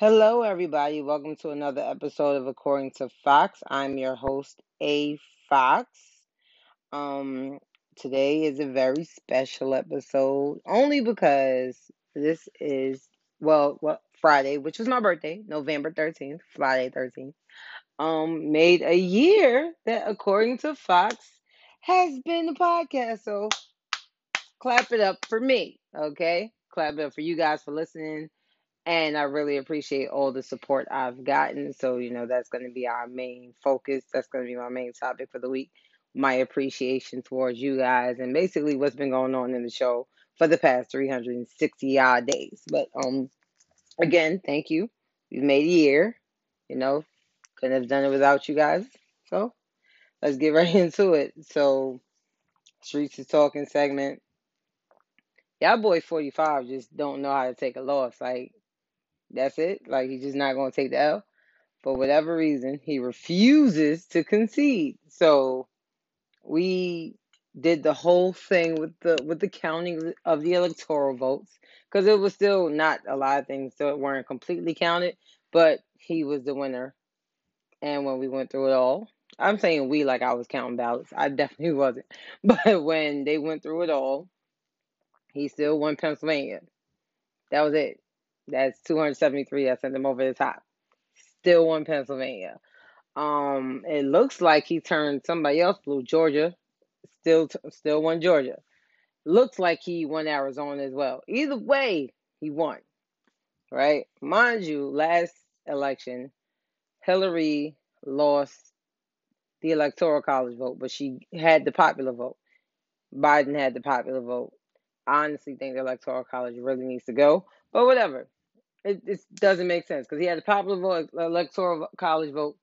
Hello, everybody. Welcome to another episode of According to Fox. I'm your host, A Fox. Um, today is a very special episode, only because this is well, well, Friday, which was my birthday, November thirteenth, Friday thirteenth. Um, made a year that, according to Fox, has been the podcast. So, clap it up for me, okay? Clap it up for you guys for listening and I really appreciate all the support I've gotten. So, you know, that's going to be our main focus. That's going to be my main topic for the week. My appreciation towards you guys and basically what's been going on in the show for the past 360 odd days. But um again, thank you. We've made a year. You know, couldn't have done it without you guys. So, let's get right into it. So, Streets is Talking segment. Y'all boy 45 just don't know how to take a loss. Like that's it. Like he's just not going to take the L. For whatever reason, he refuses to concede. So we did the whole thing with the with the counting of the electoral votes because it was still not a lot of things it weren't completely counted, but he was the winner. And when we went through it all, I'm saying we like I was counting ballots. I definitely wasn't. But when they went through it all, he still won Pennsylvania. That was it. That's 273. I sent them over the top. Still won Pennsylvania. Um, it looks like he turned somebody else blue. Georgia, still still won Georgia. Looks like he won Arizona as well. Either way, he won. Right, mind you, last election, Hillary lost the electoral college vote, but she had the popular vote. Biden had the popular vote. I honestly think the electoral college really needs to go, but whatever. It, it doesn't make sense because he had a popular vote, uh, electoral college vote.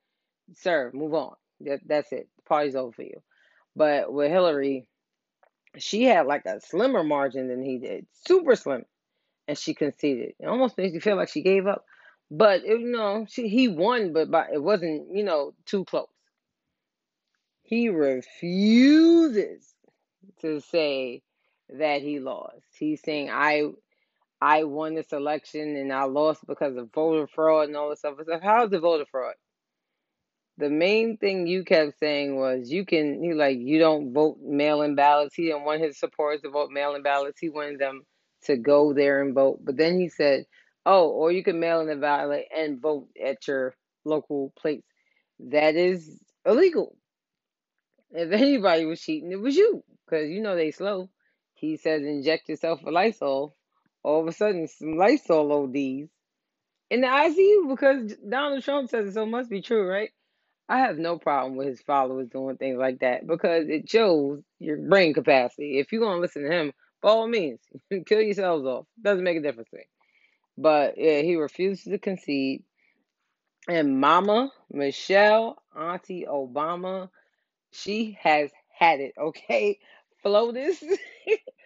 Sir, move on. That, that's it. The party's over for you. But with Hillary, she had like a slimmer margin than he did, super slim, and she conceded. It almost makes you feel like she gave up. But it, you know, she, he won, but by, it wasn't you know too close. He refuses to say that he lost. He's saying I I won this election and I lost because of voter fraud and all this stuff. How's the voter fraud? The main thing you kept saying was you can he like you don't vote mail in ballots. He didn't want his supporters to vote mail in ballots. He wanted them to go there and vote. But then he said, Oh, or you can mail in a ballot and vote at your local place. That is illegal. If anybody was cheating, it was you. Because you know they slow. He says inject yourself with Lysol all of a sudden some Lysol ODs in the ICU because Donald Trump says it, so must be true, right? I have no problem with his followers doing things like that because it shows your brain capacity. If you're gonna listen to him, by all means, kill yourselves off. Doesn't make a difference to me. But yeah, he refuses to concede. And Mama Michelle, Auntie Obama, she has had it. Okay, FLOTUS.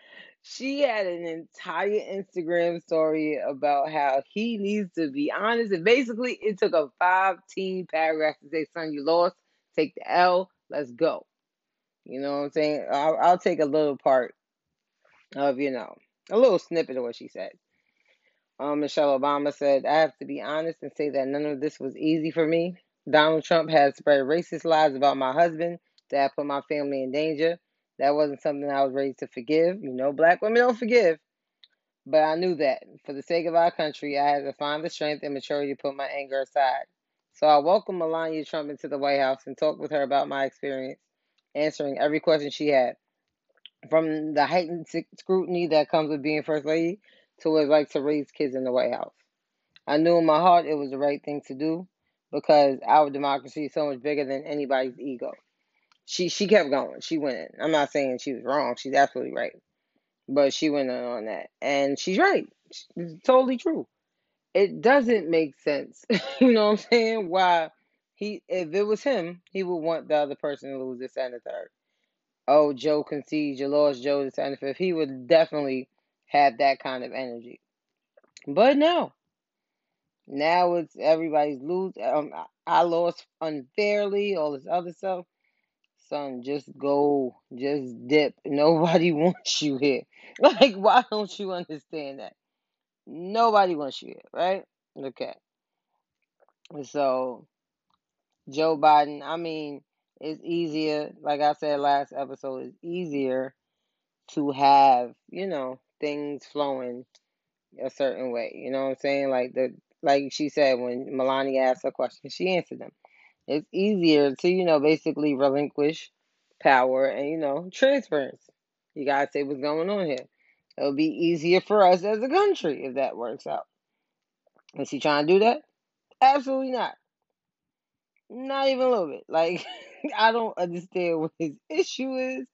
she had an entire Instagram story about how he needs to be honest. And basically, it took a 15 paragraph to say, son, you lost. Take the L. Let's go. You know what I'm saying? I'll, I'll take a little part of, you know, a little snippet of what she said. Um, Michelle Obama said, I have to be honest and say that none of this was easy for me. Donald Trump has spread racist lies about my husband that put my family in danger. That wasn't something I was ready to forgive. You know, black women don't forgive. But I knew that for the sake of our country, I had to find the strength and maturity to put my anger aside. So I welcomed Melania Trump into the White House and talked with her about my experience, answering every question she had. From the heightened scrutiny that comes with being First Lady to what it's like to raise kids in the White House. I knew in my heart it was the right thing to do because our democracy is so much bigger than anybody's ego she she kept going. She went. I'm not saying she was wrong. She's absolutely right, but she went on that, and she's right. It's totally true. It doesn't make sense. you know what I'm saying? Why he if it was him, he would want the other person to lose this and the third. Oh, Joe concedes, you lost Joe the and the fifth. He would definitely have that kind of energy. But no. Now it's everybody's lose. Um, I lost unfairly. All this other stuff son, just go, just dip. Nobody wants you here. Like, why don't you understand that? Nobody wants you here, right? Okay. So Joe Biden, I mean, it's easier, like I said last episode, it's easier to have, you know, things flowing a certain way. You know what I'm saying? Like the like she said when Melania asked her question, she answered them. It's easier to, you know, basically relinquish power and, you know, transference. You gotta say what's going on here. It'll be easier for us as a country if that works out. Is he trying to do that? Absolutely not. Not even a little bit. Like I don't understand what his issue is,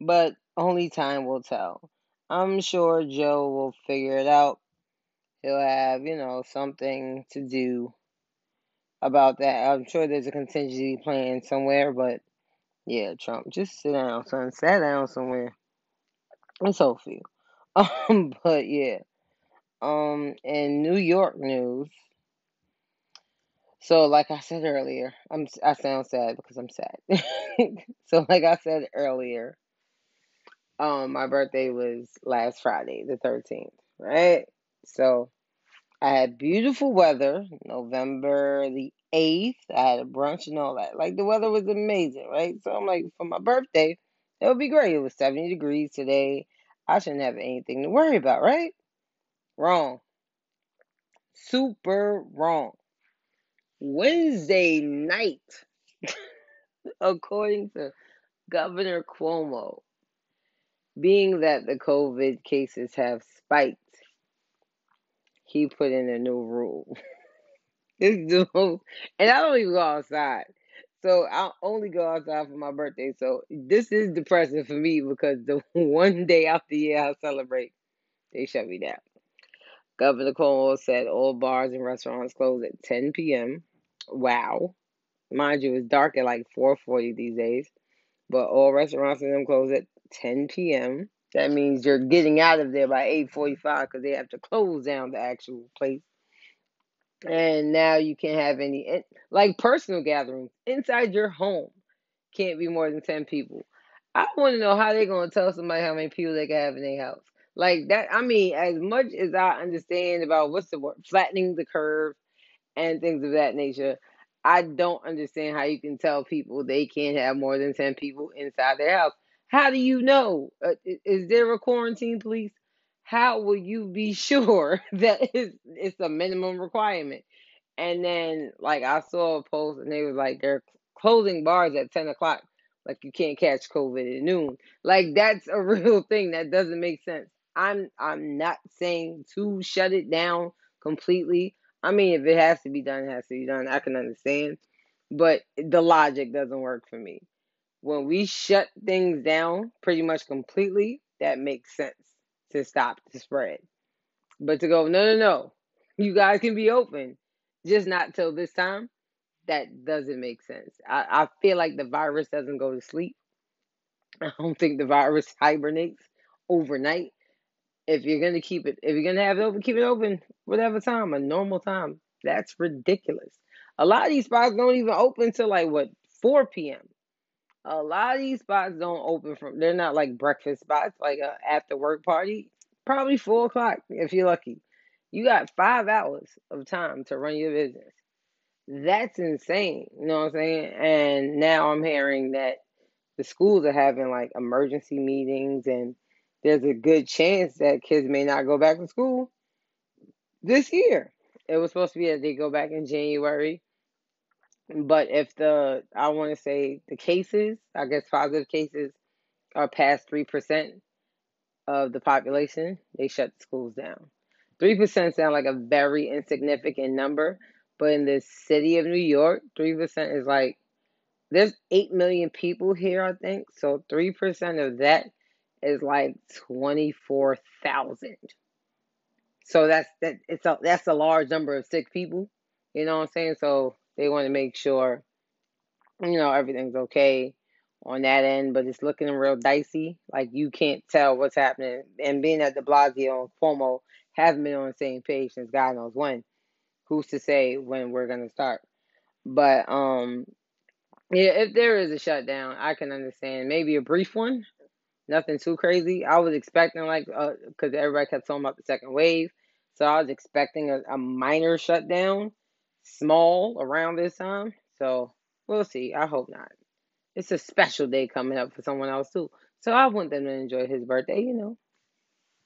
but only time will tell. I'm sure Joe will figure it out. He'll have, you know, something to do about that. I'm sure there's a contingency plan somewhere, but yeah, Trump, just sit down, son. Sit down somewhere. It's so few. Um, but yeah. Um, in New York news. So, like I said earlier, I'm I sound sad because I'm sad. so, like I said earlier, um, my birthday was last Friday, the 13th, right? So, I had beautiful weather, November the 8th. I had a brunch and all that. Like, the weather was amazing, right? So, I'm like, for my birthday, it would be great. It was 70 degrees today. I shouldn't have anything to worry about, right? Wrong. Super wrong. Wednesday night, according to Governor Cuomo, being that the COVID cases have spiked, he put in a new rule. and I don't even go outside. So I only go outside for my birthday. So this is depressing for me because the one day out the year I celebrate, they shut me down. Governor Cuomo said all bars and restaurants close at 10 p.m. Wow. Mind you, it's dark at like 4:40 these days, but all restaurants and them close at 10 p.m. That means you're getting out of there by 8:45 because they have to close down the actual place. And now you can't have any like personal gatherings inside your home. Can't be more than 10 people. I want to know how they're gonna tell somebody how many people they can have in their house. Like that. I mean, as much as I understand about what's the word, flattening the curve and things of that nature. I don't understand how you can tell people they can't have more than 10 people inside their house. How do you know? Uh, is there a quarantine police? How will you be sure that it's, it's a minimum requirement? And then, like, I saw a post and they was like, they're closing bars at 10 o'clock. Like, you can't catch COVID at noon. Like, that's a real thing. That doesn't make sense. I'm I'm not saying to shut it down completely. I mean, if it has to be done, it has to be done. I can understand. But the logic doesn't work for me. When we shut things down pretty much completely, that makes sense to stop the spread. But to go, no, no, no, you guys can be open, just not till this time, that doesn't make sense. I, I feel like the virus doesn't go to sleep. I don't think the virus hibernates overnight if you're gonna keep it, if you're gonna have it open, keep it open whatever time, a normal time. That's ridiculous. A lot of these spots don't even open till like what 4 p.m. A lot of these spots don't open from. They're not like breakfast spots, like a after work party. Probably four o'clock if you're lucky. You got five hours of time to run your business. That's insane. You know what I'm saying? And now I'm hearing that the schools are having like emergency meetings and there's a good chance that kids may not go back to school this year. It was supposed to be that they go back in January. But if the, I want to say the cases, I guess positive cases are past 3% of the population, they shut the schools down. 3% sound like a very insignificant number, but in the city of New York, 3% is like, there's 8 million people here, I think. So 3% of that is like 24,000. So that's that it's a that's a large number of sick people. You know what I'm saying? So they want to make sure you know everything's okay on that end, but it's looking real dicey. Like you can't tell what's happening. And being that De Blasio and Cuomo haven't been on the same page since God knows when. Who's to say when we're gonna start? But um yeah, if there is a shutdown, I can understand. Maybe a brief one, nothing too crazy. I was expecting like because uh, everybody kept talking about the second wave, so I was expecting a, a minor shutdown small around this time. So we'll see. I hope not. It's a special day coming up for someone else too. So I want them to enjoy his birthday, you know.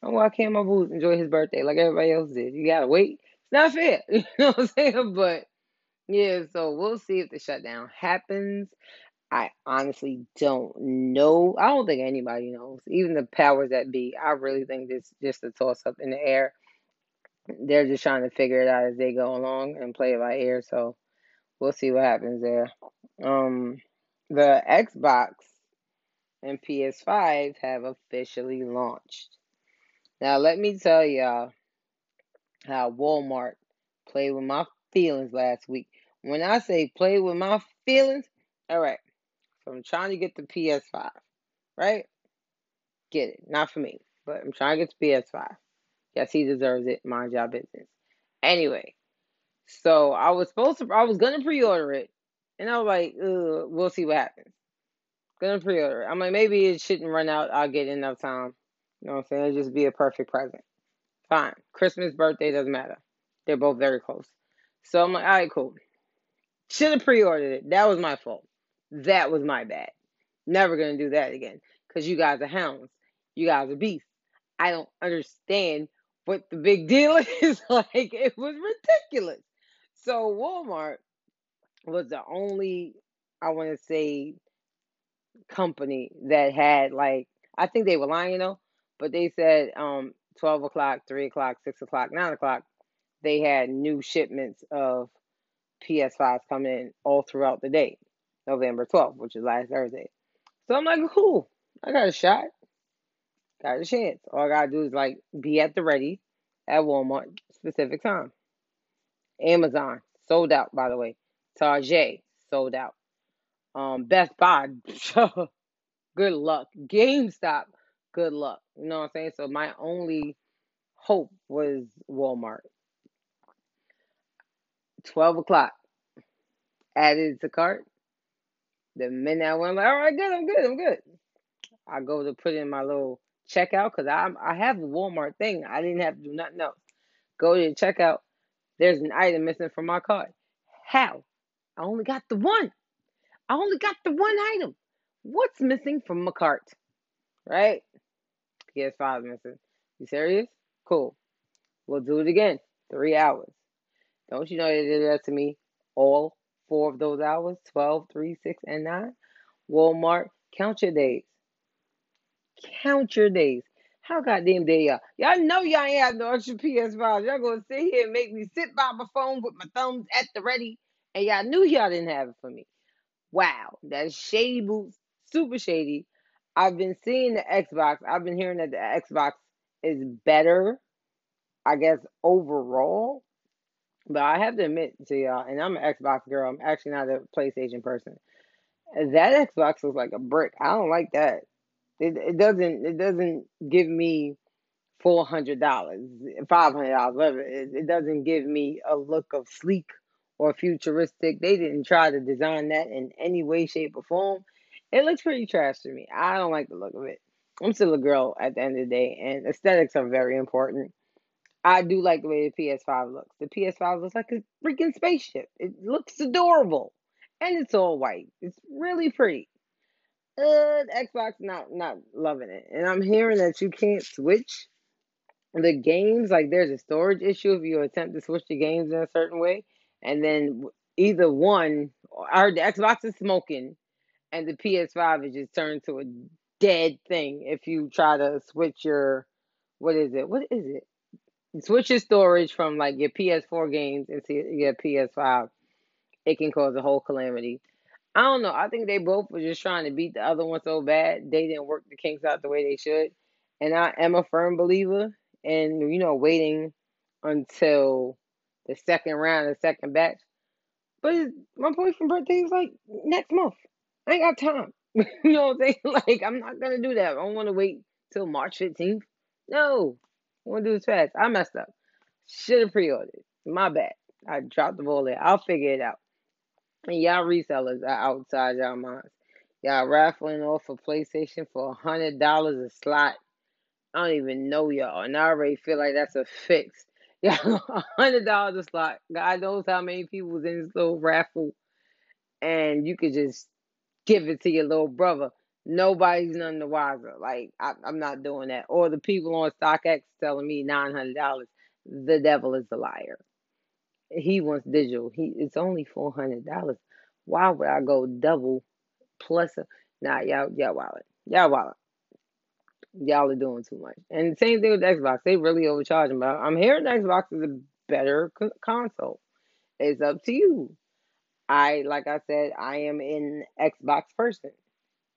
Oh, why can't my boo enjoy his birthday like everybody else did? You gotta wait. It's not fair. You know what I'm saying? But yeah, so we'll see if the shutdown happens. I honestly don't know. I don't think anybody knows. Even the powers that be. I really think this just a toss up in the air. They're just trying to figure it out as they go along and play it by ear. So we'll see what happens there. Um, the Xbox and PS5 have officially launched. Now let me tell y'all how Walmart played with my feelings last week. When I say play with my feelings, all right. So I'm trying to get the PS5, right? Get it. Not for me, but I'm trying to get the PS5. Yes, he deserves it. Mind your business. Anyway, so I was supposed to, I was gonna pre-order it, and I was like, we'll see what happens. Gonna pre-order it. I'm like, maybe it shouldn't run out. I'll get enough time. You know what I'm saying? It'll just be a perfect present. Fine. Christmas, birthday doesn't matter. They're both very close. So I'm like, all right, cool. Should have pre-ordered it. That was my fault. That was my bad. Never gonna do that again. Cause you guys are hounds. You guys are beasts. I don't understand what the big deal is. like it was ridiculous. So Walmart was the only, I want to say, company that had like I think they were lying though, but they said um twelve o'clock, three o'clock, six o'clock, nine o'clock, they had new shipments of PS5s coming in all throughout the day, November 12th, which is last Thursday. So I'm like, cool, I got a shot, got a chance. All I gotta do is like be at the ready at Walmart specific time. Amazon sold out, by the way. Target sold out. Um, Best Buy, good luck. GameStop, good luck. You know what I'm saying? So my only hope was Walmart. 12 o'clock. Added to cart. The minute I went, like, all right, good, I'm good, I'm good. I go to put in my little checkout because I I have a Walmart thing. I didn't have to do nothing else. Go to the checkout. There's an item missing from my cart. How? I only got the one. I only got the one item. What's missing from my cart? Right? PS5 missing. You serious? Cool. We'll do it again. Three hours. Don't you know they did that to me all four of those hours 12, 3, 6, and 9? Walmart, count your days. Count your days. How goddamn dare y'all? Y'all know y'all ain't have no extra PS5. Y'all gonna sit here and make me sit by my phone with my thumbs at the ready, and y'all knew y'all didn't have it for me. Wow, that's shady boots, super shady. I've been seeing the Xbox. I've been hearing that the Xbox is better, I guess, overall. But I have to admit to y'all, and I'm an Xbox girl. I'm actually not a PlayStation person. That Xbox looks like a brick. I don't like that. It it doesn't it doesn't give me four hundred dollars, five hundred dollars, whatever. It, it doesn't give me a look of sleek or futuristic. They didn't try to design that in any way, shape, or form. It looks pretty trash to me. I don't like the look of it. I'm still a girl at the end of the day, and aesthetics are very important. I do like the way the PS5 looks. The PS5 looks like a freaking spaceship. It looks adorable, and it's all white. It's really pretty. Uh, Xbox not not loving it, and I'm hearing that you can't switch the games. Like there's a storage issue if you attempt to switch the games in a certain way, and then either one, I heard the Xbox is smoking, and the PS5 is just turned to a dead thing if you try to switch your what is it? What is it? Switch your storage from like your PS4 games into your PS5. It can cause a whole calamity. I don't know. I think they both were just trying to beat the other one so bad they didn't work the kinks out the way they should. And I am a firm believer in you know waiting until the second round, the second batch. But my boyfriend's birthday is like next month. I ain't got time. you know what I'm saying? Like I'm not gonna do that. I don't want to wait till March 15th. No, I want to do this fast. I messed up. Should have pre-ordered. My bad. I dropped the ball there. I'll figure it out. And y'all resellers are outside y'all minds. Y'all raffling off a PlayStation for a hundred dollars a slot. I don't even know y'all, and I already feel like that's a fix. Yeah, hundred dollars a slot. God knows how many people was in this little raffle, and you could just give it to your little brother. Nobody's none the wiser. Like I, I'm not doing that. Or the people on StockX telling me nine hundred dollars. The devil is a liar. He wants digital. He it's only four hundred dollars. Why would I go double plus? A, nah, y'all y'all wallet. Y'all wallet. Y'all are doing too much. And same thing with Xbox. They really overcharging. But I'm hearing Xbox is a better console. It's up to you. I like I said, I am an Xbox person.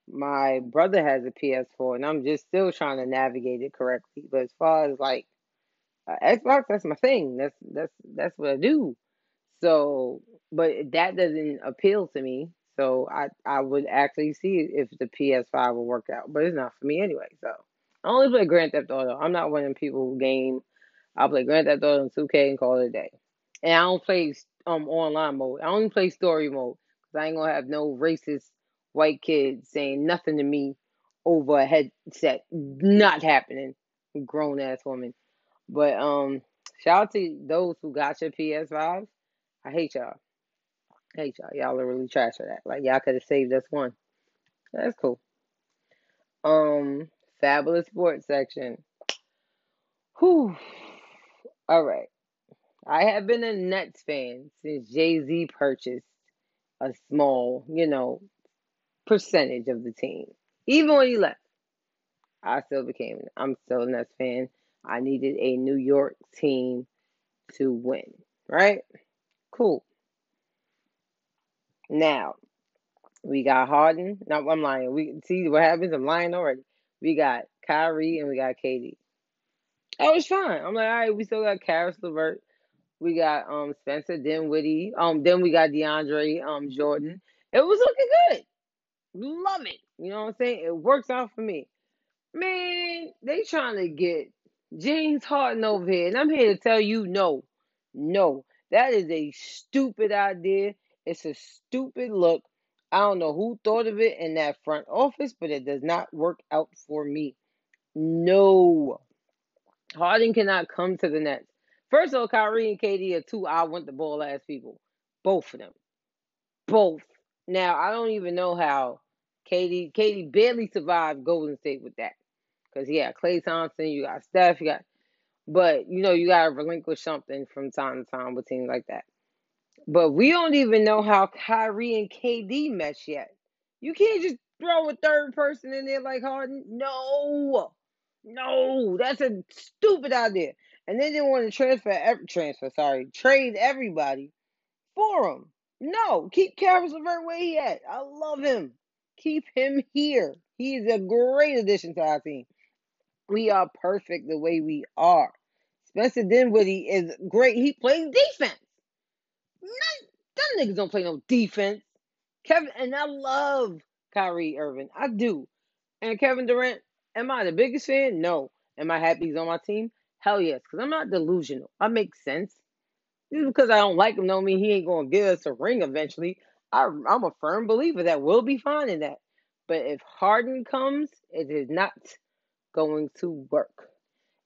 My brother has a PS4, and I'm just still trying to navigate it correctly. But as far as like uh, Xbox, that's my thing. That's that's that's what I do. So, but that doesn't appeal to me. So I I would actually see if the PS5 will work out, but it's not for me anyway. So I only play Grand Theft Auto. I'm not one of them people who game. I play Grand Theft Auto and 2K and call it a day. And I don't play um online mode. I only play story mode because I ain't gonna have no racist white kids saying nothing to me over a headset. Not happening. Grown ass woman. But um, shout out to those who got your PS5s. I hate y'all. I hate y'all. Y'all are really trash for that. Like y'all could have saved us one. That's cool. Um, fabulous sports section. Whew. All right. I have been a Nets fan since Jay Z purchased a small, you know, percentage of the team. Even when he left, I still became. I'm still a Nets fan. I needed a New York team to win. Right? Cool. Now, we got Harden. No, I'm lying. We see what happens. I'm lying already. We got Kyrie and we got KD. Oh, it's fine. I'm like, all right, we still got Caris LeVert. We got um Spencer Dinwiddie. Um, then we got DeAndre um Jordan. It was looking good. Love it. You know what I'm saying? It works out for me. Man, they trying to get James Harden over here, and I'm here to tell you no, no. That is a stupid idea. It's a stupid look. I don't know who thought of it in that front office, but it does not work out for me. No. Harden cannot come to the Nets. First of all, Kyrie and KD are two I want the ball ass people. Both of them. Both. Now, I don't even know how KD KD barely survived Golden State with that. Because yeah, Klay Thompson, you got Steph, you got but you know, you gotta relinquish something from time to time with teams like that. But we don't even know how Kyrie and KD mesh yet. You can't just throw a third person in there like Harden. No. No, that's a stupid idea. And then they want to transfer transfer, sorry, trade everybody for him. No, keep Caris LeVert where he at. I love him. Keep him here. He's a great addition to our team. We are perfect the way we are. Spencer Dinwiddie is great. He plays defense. None, them niggas don't play no defense. Kevin and I love Kyrie Irving. I do. And Kevin Durant, am I the biggest fan? No. Am I happy he's on my team? Hell yes, because I'm not delusional. I make sense. Just because I don't like him don't mean he ain't gonna give us a ring eventually. I, I'm a firm believer that we'll be fine in that. But if Harden comes, it is not going to work.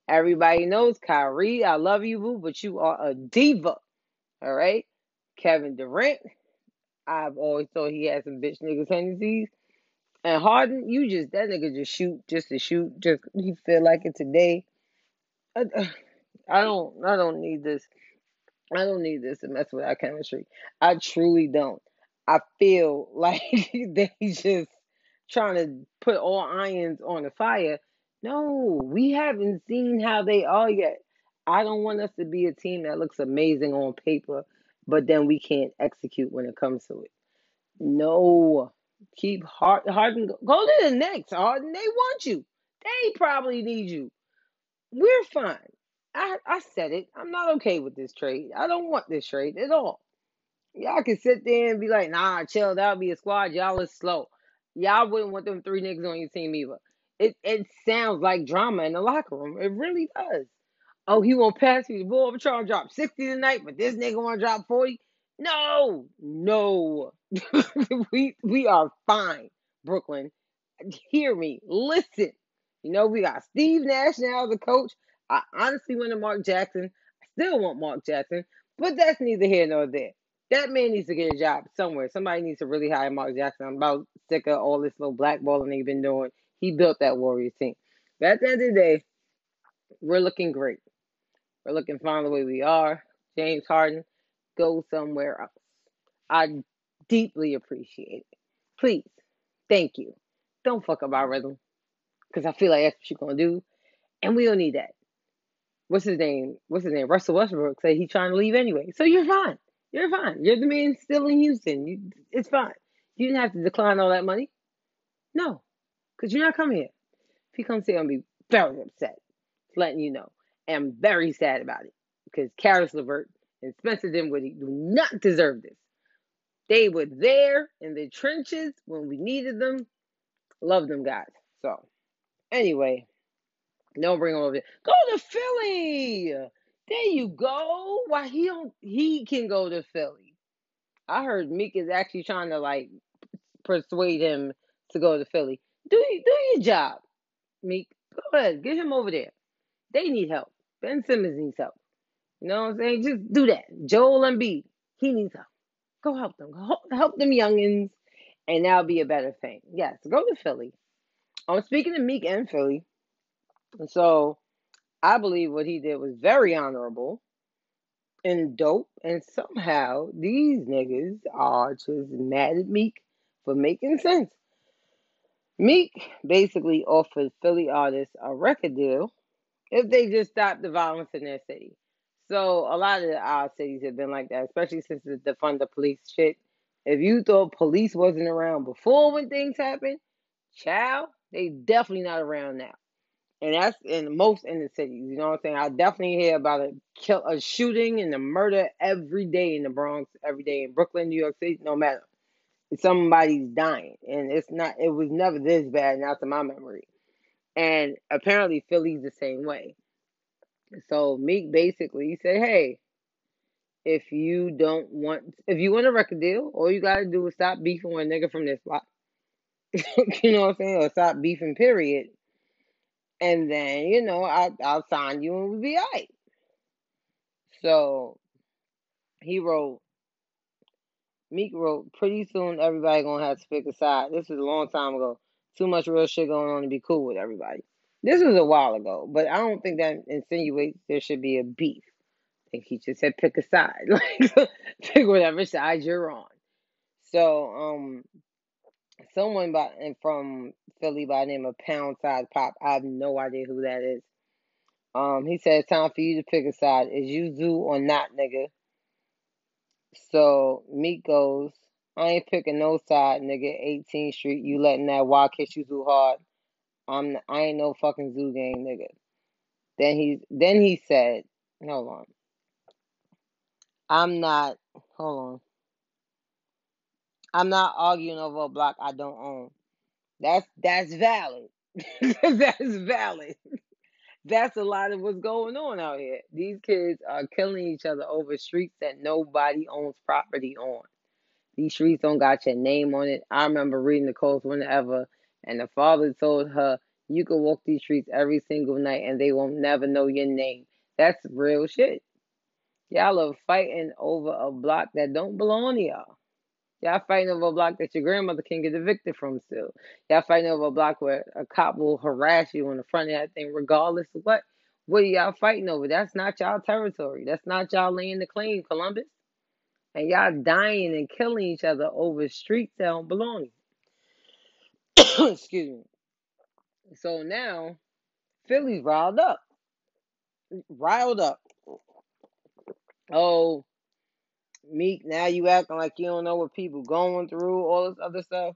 Everybody knows Kyrie, I love you, boo, but you are a diva. All right? Kevin Durant, I've always thought he had some bitch niggas tendencies. And Harden, you just that nigga just shoot just to shoot, just he feel like it today. I, I don't I don't need this. I don't need this to mess with our chemistry. I truly don't. I feel like they just trying to put all irons on the fire. No, we haven't seen how they are yet. I don't want us to be a team that looks amazing on paper, but then we can't execute when it comes to it. No, keep hard, Harden. Go to the next Harden. They want you. They probably need you. We're fine. I I said it. I'm not okay with this trade. I don't want this trade at all. Y'all can sit there and be like, nah, chill, that'll be a squad. Y'all is slow. Y'all wouldn't want them three niggas on your team either. It it sounds like drama in the locker room. It really does. Oh, he won't pass me the ball. I'm trying to drop 60 tonight, but this nigga want to drop 40. No, no. we we are fine, Brooklyn. Hear me. Listen. You know, we got Steve Nash now as a coach. I honestly went to Mark Jackson. I still want Mark Jackson, but that's neither here nor there. That man needs to get a job somewhere. Somebody needs to really hire Mark Jackson. I'm about sick of all this little blackballing they've been doing. He built that Warriors team. But at the end of the day, we're looking great. We're looking fine the way we are. James Harden, go somewhere else. I deeply appreciate it. Please, thank you. Don't fuck up our rhythm. Because I feel like that's what you're going to do. And we don't need that. What's his name? What's his name? Russell Westbrook said he's trying to leave anyway. So you're fine. You're fine. You're the man still in Houston. You, it's fine. You didn't have to decline all that money. No. Because you're not coming here. If he comes here, I'm going to be very upset. letting you know. And I'm very sad about it. Because Caris LeVert and Spencer Dinwiddie do not deserve this. They were there in the trenches when we needed them. Love them guys. So, anyway, don't bring them over there. Go to Philly. There you go. Why he don't he can go to Philly. I heard Meek is actually trying to like persuade him to go to Philly. Do do your job, Meek. Go ahead, get him over there. They need help. Ben Simmons needs help. You know what I'm saying? Just do that. Joel Embiid, he needs help. Go help them. Go help them youngins, and that'll be a better thing. Yes, go to Philly. I'm speaking to Meek and Philly. And So I believe what he did was very honorable and dope. And somehow these niggas are just mad at Meek for making sense. Meek basically offered Philly artists a record deal if they just stop the violence in their city. So a lot of our cities have been like that, especially since the defund the police shit. If you thought police wasn't around before when things happened, child, they definitely not around now. And that's in most inner cities. You know what I'm saying? I definitely hear about a kill, a shooting and a murder every day in the Bronx, every day in Brooklyn, New York City. No matter, somebody's dying, and it's not. It was never this bad, not to my memory. And apparently, Philly's the same way. So Meek basically said, "Hey, if you don't want, if you want a record deal, all you gotta do is stop beefing with a nigga from this block. you know what I'm saying? Or stop beefing. Period." And then, you know, I, I'll sign you and we'll be all right. So he wrote, Meek wrote, pretty soon everybody gonna have to pick a side. This was a long time ago. Too much real shit going on to be cool with everybody. This was a while ago, but I don't think that insinuates there should be a beef. I think he just said pick a side. Like pick whatever side you're on. So um someone by and from Philly by name of Pound Size Pop. I have no idea who that is. Um, he said, "Time for you to pick a side. Is you zoo or not, nigga?" So Meek goes, "I ain't picking no side, nigga. 18th Street, you letting that walk hit you too hard. I'm I ain't no fucking zoo game, nigga." Then he then he said, "Hold on. I'm not. Hold on." I'm not arguing over a block I don't own. That's that's valid. that's valid. That's a lot of what's going on out here. These kids are killing each other over streets that nobody owns property on. These streets don't got your name on it. I remember reading the codes whenever, and the father told her, "You can walk these streets every single night, and they won't never know your name." That's real shit. Y'all are fighting over a block that don't belong to y'all. Y'all fighting over a block that your grandmother can get evicted from still. Y'all fighting over a block where a cop will harass you on the front of that thing, regardless of what. What are y'all fighting over? That's not y'all territory. That's not y'all laying the claim, Columbus. And y'all dying and killing each other over streets that don't belong. Excuse me. So now, Philly's riled up. Riled up. Oh, Meek, now you acting like you don't know what people going through, all this other stuff.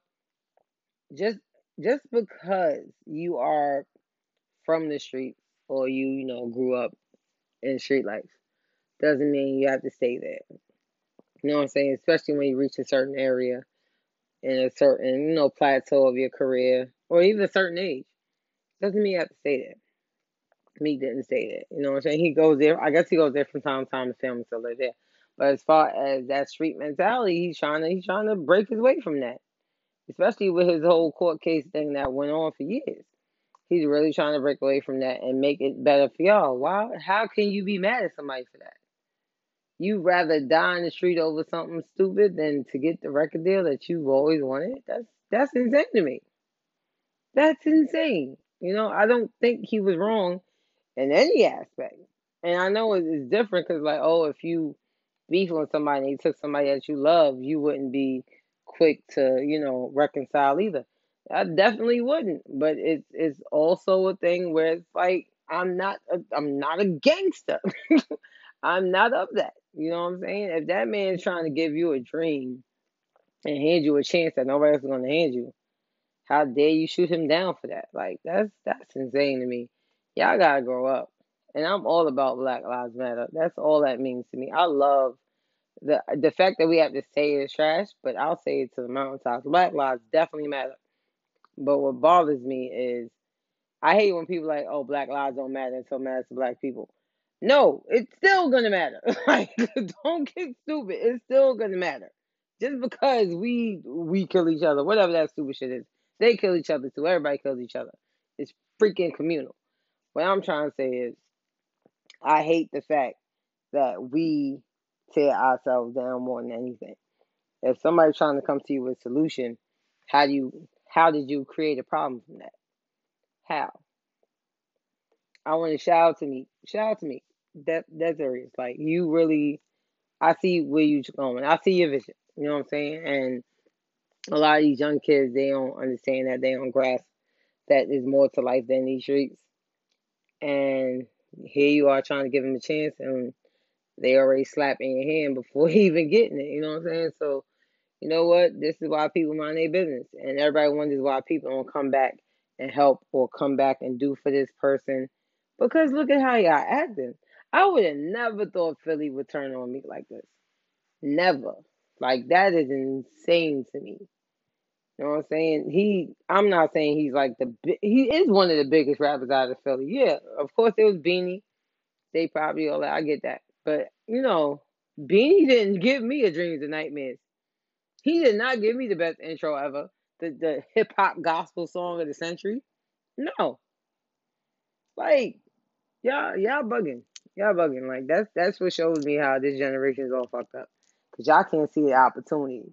Just just because you are from the street or you, you know, grew up in street life doesn't mean you have to stay there. You know what I'm saying? Especially when you reach a certain area in a certain, you know, plateau of your career or even a certain age. Doesn't mean you have to stay there. Meek didn't say there. You know what I'm saying? He goes there. I guess he goes there from time to time. His family still live there. But as far as that street mentality, he's trying to he's trying to break his way from that. Especially with his whole court case thing that went on for years. He's really trying to break away from that and make it better for y'all. Why? How can you be mad at somebody for that? You'd rather die in the street over something stupid than to get the record deal that you've always wanted? That's that's insane to me. That's insane. You know, I don't think he was wrong in any aspect. And I know it's different because, like, oh, if you beef with somebody and you took somebody that you love, you wouldn't be quick to, you know, reconcile either. I definitely wouldn't. But it's it's also a thing where it's like I'm not a, I'm not a gangster. I'm not of that. You know what I'm saying? If that man's trying to give you a dream and hand you a chance that nobody else is gonna hand you, how dare you shoot him down for that? Like that's that's insane to me. Y'all gotta grow up. And I'm all about Black Lives Matter. That's all that means to me. I love the the fact that we have to say it's trash, but I'll say it to the mountaintops. Black lives definitely matter. But what bothers me is I hate when people like, oh, black lives don't matter until it matters to black people. No, it's still gonna matter. like, don't get stupid. It's still gonna matter. Just because we we kill each other, whatever that stupid shit is, they kill each other too. Everybody kills each other. It's freaking communal. What I'm trying to say is, I hate the fact that we tear ourselves down more than anything. If somebody's trying to come to you with a solution, how do you how did you create a problem from that? How? I want to shout out to me. Shout out to me. That that's serious. Like you really I see where you're going. I see your vision. You know what I'm saying? And a lot of these young kids they don't understand that they don't grasp that there's more to life than these streets. And here you are trying to give him a chance and they already slapping your hand before he even getting it. You know what I'm saying? So, you know what? This is why people mind their business. And everybody wonders why people don't come back and help or come back and do for this person. Because look at how y'all acting. I would have never thought Philly would turn on me like this. Never. Like that is insane to me. You know what I'm saying? He, I'm not saying he's like the, he is one of the biggest rappers out of Philly. Yeah, of course it was Beanie. They probably all that. I get that. But, you know, Beanie didn't give me a Dreams and Nightmares. He did not give me the best intro ever. The the hip hop gospel song of the century. No. Like, y'all y'all bugging. Y'all bugging. Like that's that's what shows me how this generation is all fucked up. Cause y'all can't see the opportunity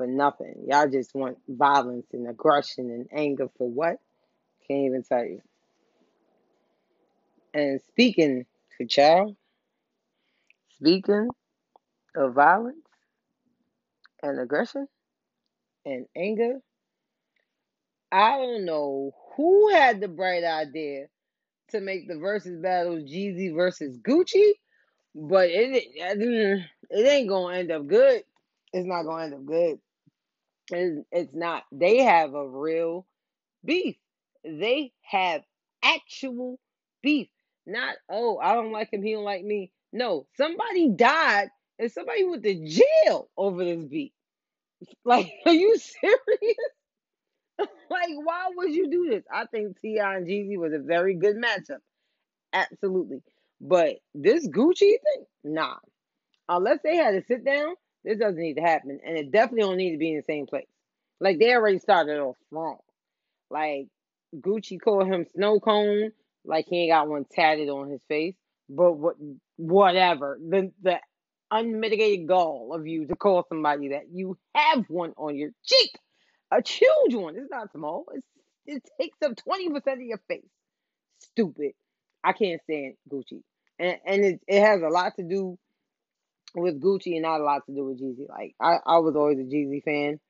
for nothing. Y'all just want violence and aggression and anger for what? Can't even tell you. And speaking to y'all, Speaking of violence and aggression and anger, I don't know who had the bright idea to make the Verzuz battle Jeezy versus Gucci, but it it ain't gonna end up good. It's not gonna end up good. It's, it's not. They have a real beef. They have actual beef. Not oh, I don't like him, he don't like me. No, somebody died and somebody went to jail over this beef. Like, are you serious? like, why would you do this? I think T.I. and Jeezy was a very good matchup. Absolutely. But this Gucci thing, nah. Unless they had to sit down, this doesn't need to happen. And it definitely don't need to be in the same place. Like they already started off wrong. Like Gucci called him snow cone, like he ain't got one tatted on his face. But what whatever. The the unmitigated gall of you to call somebody that you have one on your cheek. A huge one. It's not small. It's, it takes up 20% of your face. Stupid. I can't stand Gucci. And and it, it has a lot to do with Gucci and not a lot to do with Jeezy. Like I, I was always a Jeezy fan.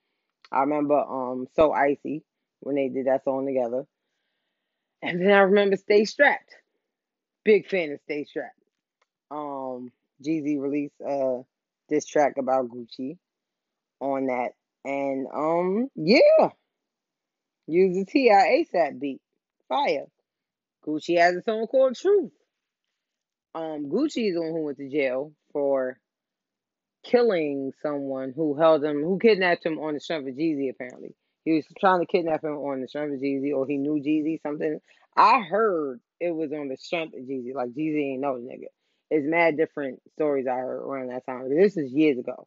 I remember um So Icy when they did that song together. And then I remember Stay Strapped. Big fan of Stay Strapped um Jeezy released uh this track about Gucci on that. And um yeah. Use the T.I. ASAP beat. Fire. Gucci has a song called Truth. Um Gucci is the one who went to jail for killing someone who held him who kidnapped him on the strength of Jeezy apparently. He was trying to kidnap him on the strength of Jeezy or he knew Jeezy, something. I heard it was on the strength of Jeezy. Like Jeezy ain't the nigga it's mad different stories I heard around that time. This is years ago.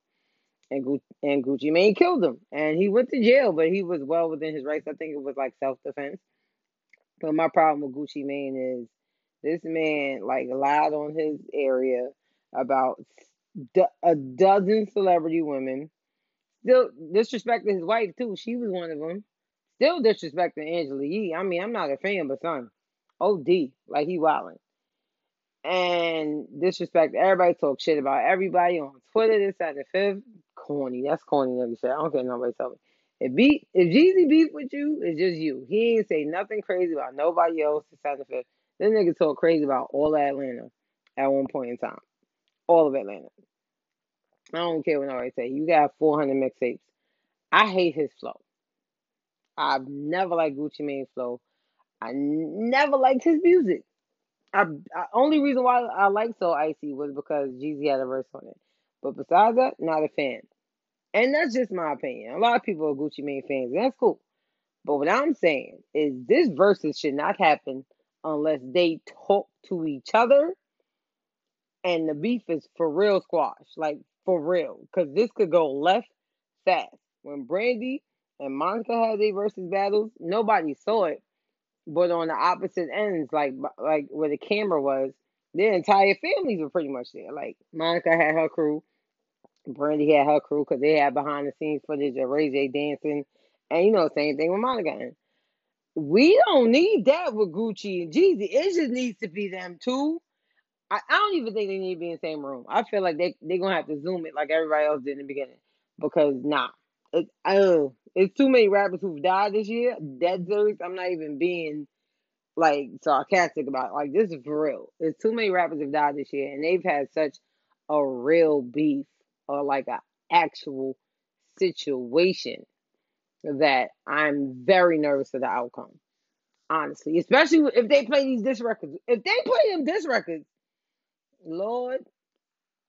And Gucci, and Gucci Mane killed him. And he went to jail, but he was well within his rights. I think it was like self defense. But my problem with Gucci Mane is this man like lied on his area about a dozen celebrity women. Still disrespecting his wife too. She was one of them. Still disrespecting Angela Yee. I mean, I'm not a fan, but son, OD, like he wilding. And disrespect everybody, talk shit about everybody on Twitter, this, that, the fifth. Corny. That's corny nigga shit. I don't care nobody tell me. If beat if Jeezy beef with you, it's just you. He ain't say nothing crazy about nobody else, this, that, and the fifth. This nigga talk crazy about all Atlanta at one point in time. All of Atlanta. I don't care what nobody say. You got 400 mixtapes. I hate his flow. I've never liked Gucci Mane's flow. I never liked his music. I, I only reason why I like So Icy was because Jeezy had a verse on it. But besides that, not a fan. And that's just my opinion. A lot of people are Gucci Mane fans, and that's cool. But what I'm saying is this Verzuz should not happen unless they talk to each other and the beef is for real squash. Like for real. Because this could go left fast. When Brandy and Monica had their Verzuz battles, nobody saw it. But on the opposite ends, like like where the camera was, their entire families were pretty much there. Like Monica had her crew, Brandy had her crew because they had behind the scenes footage of Ray J dancing, and you know same thing with Monica. We don't need that with Gucci and Jeezy. It just needs to be them two I, I don't even think they need to be in the same room. I feel like they they're gonna have to zoom it like everybody else did in the beginning. Because nah. It, uh, it's too many rappers who've died this year. Dead. I'm not even being like sarcastic about it. like this is for real. There's too many rappers have died this year and they've had such a real beef or like an actual situation that I'm very nervous for the outcome. Honestly. Especially if they play these disc records. If they play them disc records, Lord,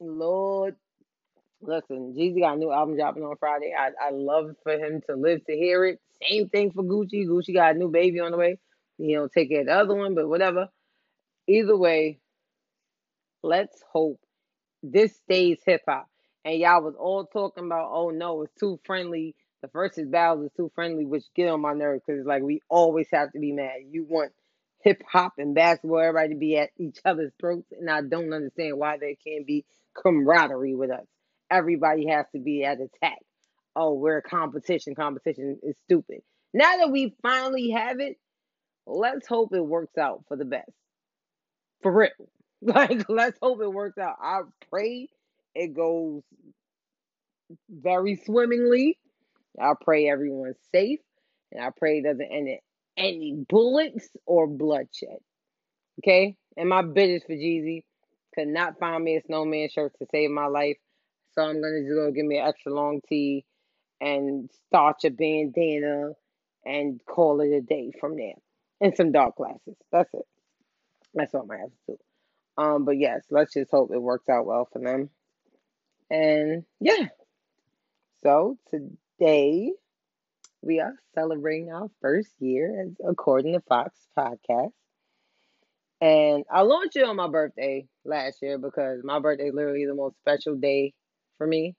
Lord, listen, Jeezy got a new album dropping on Friday. I I love for him to live to hear it. Same thing for Gucci. Gucci got a new baby on the way. He don't take care of the other one, but whatever. Either way, let's hope this stays hip hop. And y'all was all talking about, oh no, it's too friendly. The Verzuz battles is too friendly, which get on my nerves because it's like we always have to be mad. You want hip hop and basketball, everybody be at each other's throats, and I don't understand why there can't be camaraderie with us. Everybody has to be at attack. Oh, we're a competition. Competition is stupid. Now that we finally have it, let's hope it works out for the best. For real. Like, let's hope it works out. I pray it goes very swimmingly. I pray everyone's safe. And I pray it doesn't end in any bullets or bloodshed. Okay? And my bitches for Jeezy could not find me a snowman shirt to save my life. So I'm gonna just go get me an extra long tee and starch a bandana and call it a day from there. And some dark glasses. That's it. That's what I have to do. Um, but yes, let's just hope it works out well for them. And yeah. So today we are celebrating our first year according to Fox podcast. And I launched it on my birthday last year because my birthday is literally the most special day for me.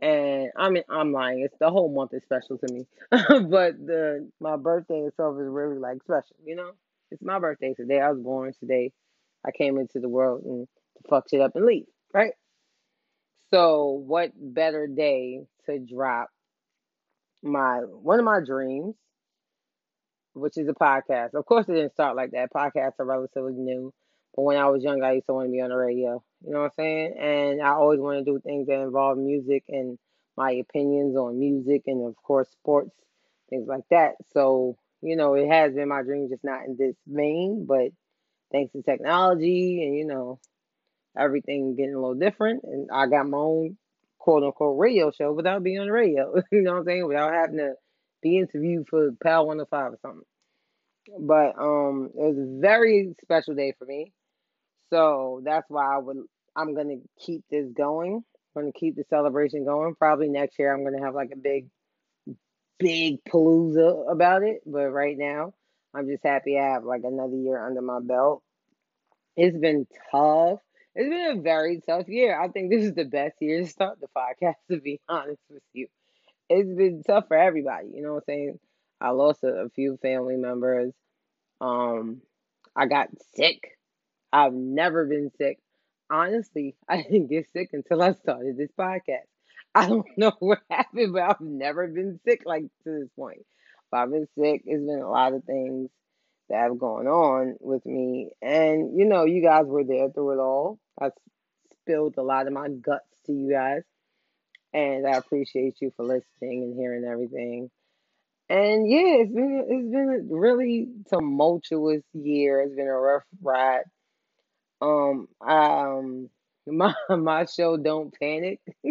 And I mean I'm lying, it's the whole month is special to me. but the my birthday itself is really like special, you know? It's my birthday today. I was born today. I came into the world and fuck shit up and leave, right? So what better day to drop my one of my dreams, which is a podcast. Of course, it didn't start like that. Podcasts are relatively new, but when I was young, I used to want to be on the radio. You know what I'm saying? And I always want to do things that involve music and my opinions on music and of course sports, things like that. So you know, it has been my dream, just not in this vein, but thanks to technology and you know everything getting a little different, and I got my own quote unquote radio show without being on the radio. you know what I'm saying? Without having to be interviewed for Power 105 or something. But um it was a very special day for me. So that's why I would I'm gonna keep this going. I'm gonna keep the celebration going. Probably next year I'm gonna have like a big big palooza about it. But right now I'm just happy I have like another year under my belt. It's been tough. It's been a very tough year. I think this is the best year to start the podcast, to be honest with you. It's been tough for everybody, you know what I'm saying? I lost a, a few family members. Um, I got sick. I've never been sick. Honestly, I didn't get sick until I started this podcast. I don't know what happened, but I've never been sick like to this point. But I've been sick. It's been a lot of things that have gone on with me. And, you know, you guys were there through it all. I spilled a lot of my guts to you guys. And I appreciate you for listening and hearing everything. And yeah, it's been it's been a really tumultuous year. It's been a rough ride. Um, um, my my show Don't Panic.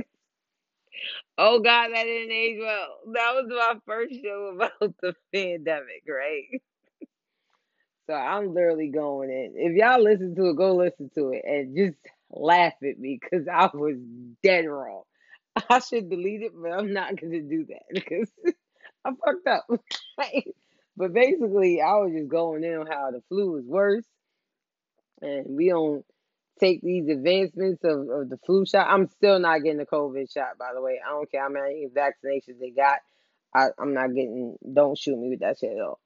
oh God, that didn't age well. That was my first show about the pandemic, right? So I'm literally going in. If y'all listen to it, go listen to it and just laugh at me because I was dead wrong. I should delete it, but I'm not gonna do that because I fucked up. but basically, I was just going in on how the flu is worse, and we don't take these advancements of, of the flu shot. I'm still not getting the COVID shot, by the way. I don't care how many vaccinations they got. I, I'm not getting. Don't shoot me with that shit at all.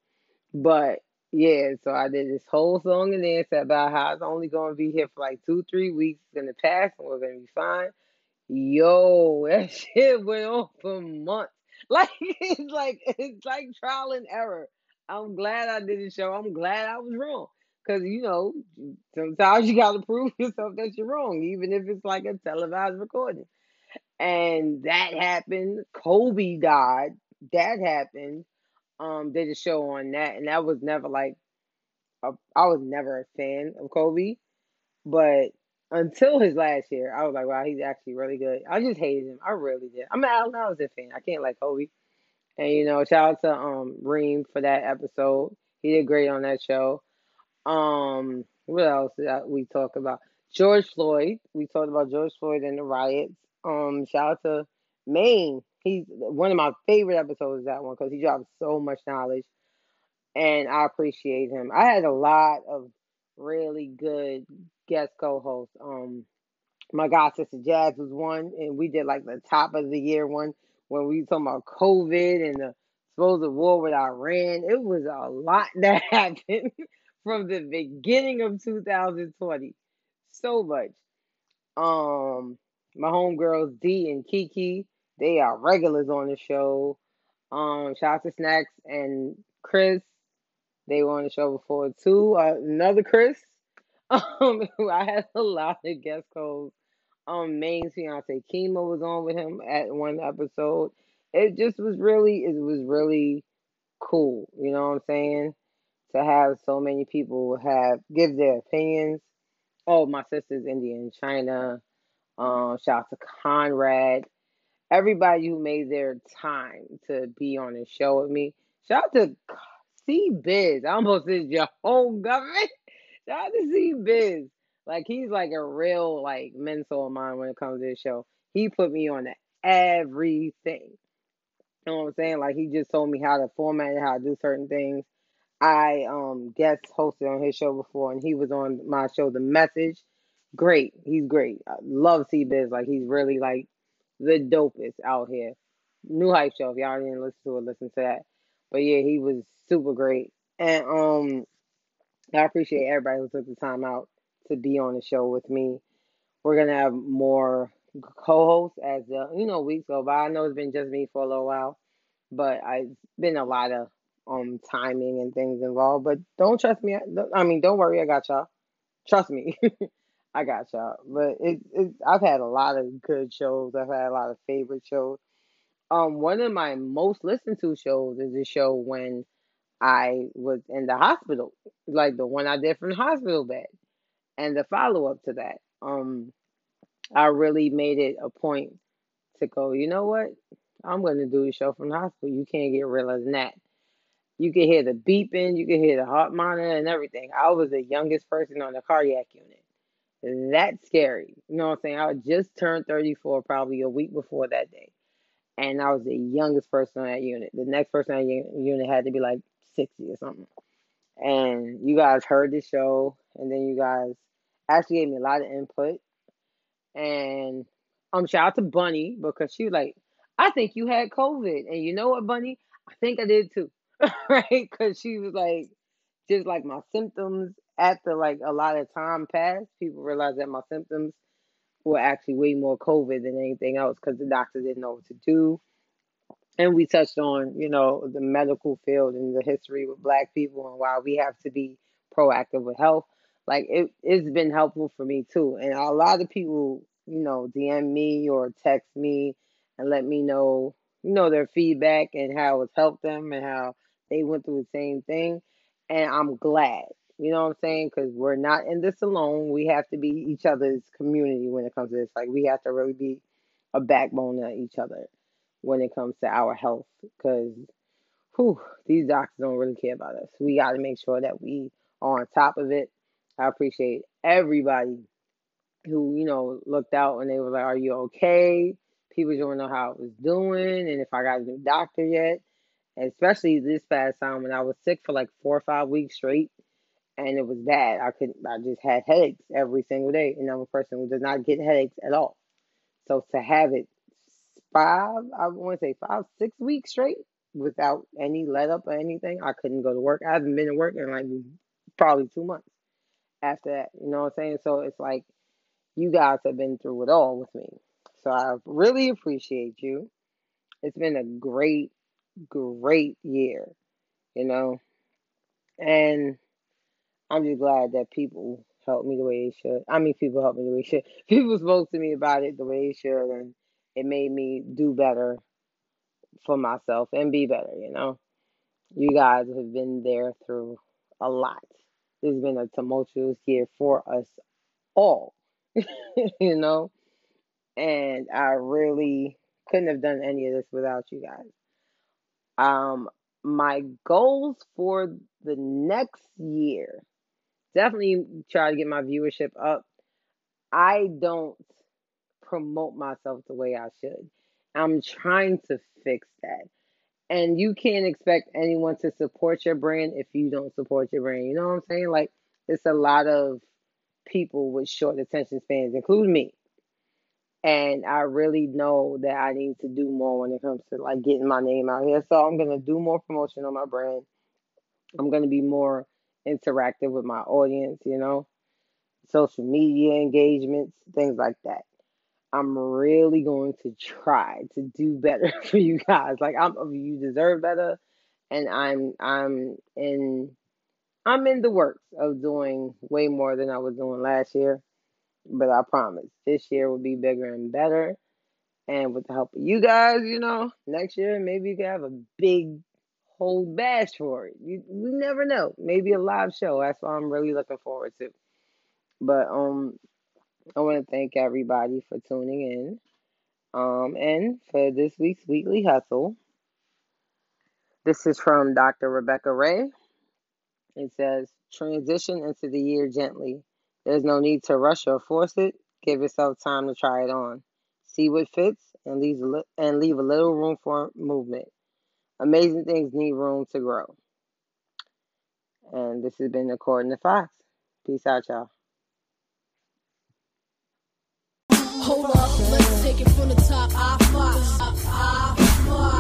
But yeah, so I did this whole song and dance about how it's only going to be here for like two, three weeks. Going to pass and we're going to be fine. Yo, that shit went on for months. Like it's like it's like trial and error. I'm glad I did the show. I'm glad I was wrong. Cause you know, sometimes you gotta prove yourself that you're wrong, even if it's like a televised recording. And that happened. Kobe died. That happened. Um, did a show on that, and that was never like a, I was never a fan of Kobe, but until his last year, I was like, wow, he's actually really good. I just hated him. I really did. I mean, I, I was a fan. I can't like Kobe. And you know, shout out to um Reem for that episode. He did great on that show. Um, what else did we talk about? George Floyd. We talked about George Floyd and the riots. Um, shout out to Maine. He's one of my favorite episodes. Is that one because he drops so much knowledge, and I appreciate him. I had a lot of really good guest co-hosts. Um, my god sister Jazz was one, and we did like the top of the year one when we were talking about COVID and the supposed war with Iran. It was a lot that happened from the beginning of 2020. So much. Um, my homegirls D and Kiki, they are regulars on the show. Um, shout out to Snacks and Chris. They were on the show before too. Uh, another Chris. Um, I had a lot of guest calls. Um, main fiance Kima was on with him at one episode. It just was really, it was really cool. You know what I'm saying? To have so many people have give their opinions. Oh, my sister's Indian, China. Um, shout out to Conrad. Everybody who made their time to be on the show with me. Shout out to C Biz. I almost said your whole government. Shout out to C Biz. Like he's like a real like mentor of mine when it comes to this show. He put me on everything. You know what I'm saying? Like he just told me how to format it, how to do certain things. I um guest hosted on his show before and he was on my show The Message. Great. He's great. I love C Biz. Like he's really like the dopest out here. New hype show. If y'all didn't listen to it, listen to that. But yeah, he was super great. And um I appreciate everybody who took the time out to be on the show with me. We're gonna have more co-hosts as the you know weeks go by. I know it's been just me for a little while, but I've been a lot of um timing and things involved. But don't trust me. I mean, don't worry, I got y'all. Trust me, I got y'all. But it, it I've had a lot of good shows. I've had a lot of favorite shows. Um, one of my most listened to shows is a show when I was in the hospital, like the one I did from the hospital bed, and the follow up to that. Um, I really made it a point to go. You know what? I'm going to do a show from the hospital. You can't get realer than that. You can hear the beeping, you can hear the heart monitor and everything. I was the youngest person on the cardiac unit. That's scary. You know what I'm saying? I just turned 34 probably a week before that day. And I was the youngest person on that unit. The next person on that unit had to be like 60 or something. And you guys heard the show, and then you guys actually gave me a lot of input. And um, shout out to Bunny because she was like, I think you had COVID. And you know what, Bunny? I think I did too. right? Because she was like, just like my symptoms after like a lot of time passed, people realized that my symptoms were actually way more COVID than anything else because the doctor didn't know what to do. And we touched on, you know, the medical field and the history with black people and why we have to be proactive with health. Like it, it's been helpful for me too. And a lot of people, you know, DM me or text me and let me know, you know, their feedback and how it's helped them and how they went through the same thing. And I'm glad, you know what I'm saying? Because we're not in this alone. We have to be each other's community when it comes to this. Like we have to really be a backbone to each other when it comes to our health. Because, whew, these doctors don't really care about us. We got to make sure that we are on top of it. I appreciate everybody who, you know, looked out and they were like, Are you okay? People to know how I was doing and if I got a new doctor yet. especially this past time when I was sick for like four or five weeks straight and it was bad. I could I just had headaches every single day. And I'm a person who does not get headaches at all. So to have it five, I want to say five, six weeks straight without any let up or anything, I couldn't go to work. I haven't been to work in like probably two months after that. You know what I'm saying? So it's like you guys have been through it all with me. So I really appreciate you. It's been a great, great year, you know. And I'm just glad that people helped me the way they should. I mean, people helped me the way they should. People spoke to me about it the way they should, and it made me do better for myself and be better, you know. You guys have been there through a lot. It's been a tumultuous year for us all, you know. And I really couldn't have done any of this without you guys. Um, my goals for the next year definitely try to get my viewership up. I don't promote myself the way I should. I'm trying to fix that. And you can't expect anyone to support your brand if you don't support your brand. You know what I'm saying? Like, it's a lot of people with short attention spans, including me. And I really know that I need to do more when it comes to like getting my name out here. So I'm gonna do more promotion on my brand. I'm gonna be more interactive with my audience, you know, social media engagements, things like that. I'm really going to try to do better for you guys. Like I'm you deserve better and I'm I'm in I'm in the works of doing way more than I was doing last year. But I promise this year will be bigger and better. And with the help of you guys, you know, next year maybe you can have a big whole bash for it. You, we never know. Maybe a live show. That's what I'm really looking forward to. But um, I want to thank everybody for tuning in. Um, and for this week's weekly hustle, this is from Dr. Rebecca Ray. It says, transition into the year gently. There's no need to rush or force it. Give yourself time to try it on. See what fits and leave, and leave a little room for movement. Amazing things need room to grow. And this has been According to Fox. Peace out, y'all. Hold up, let's take it from the top. I Fox. I Fox.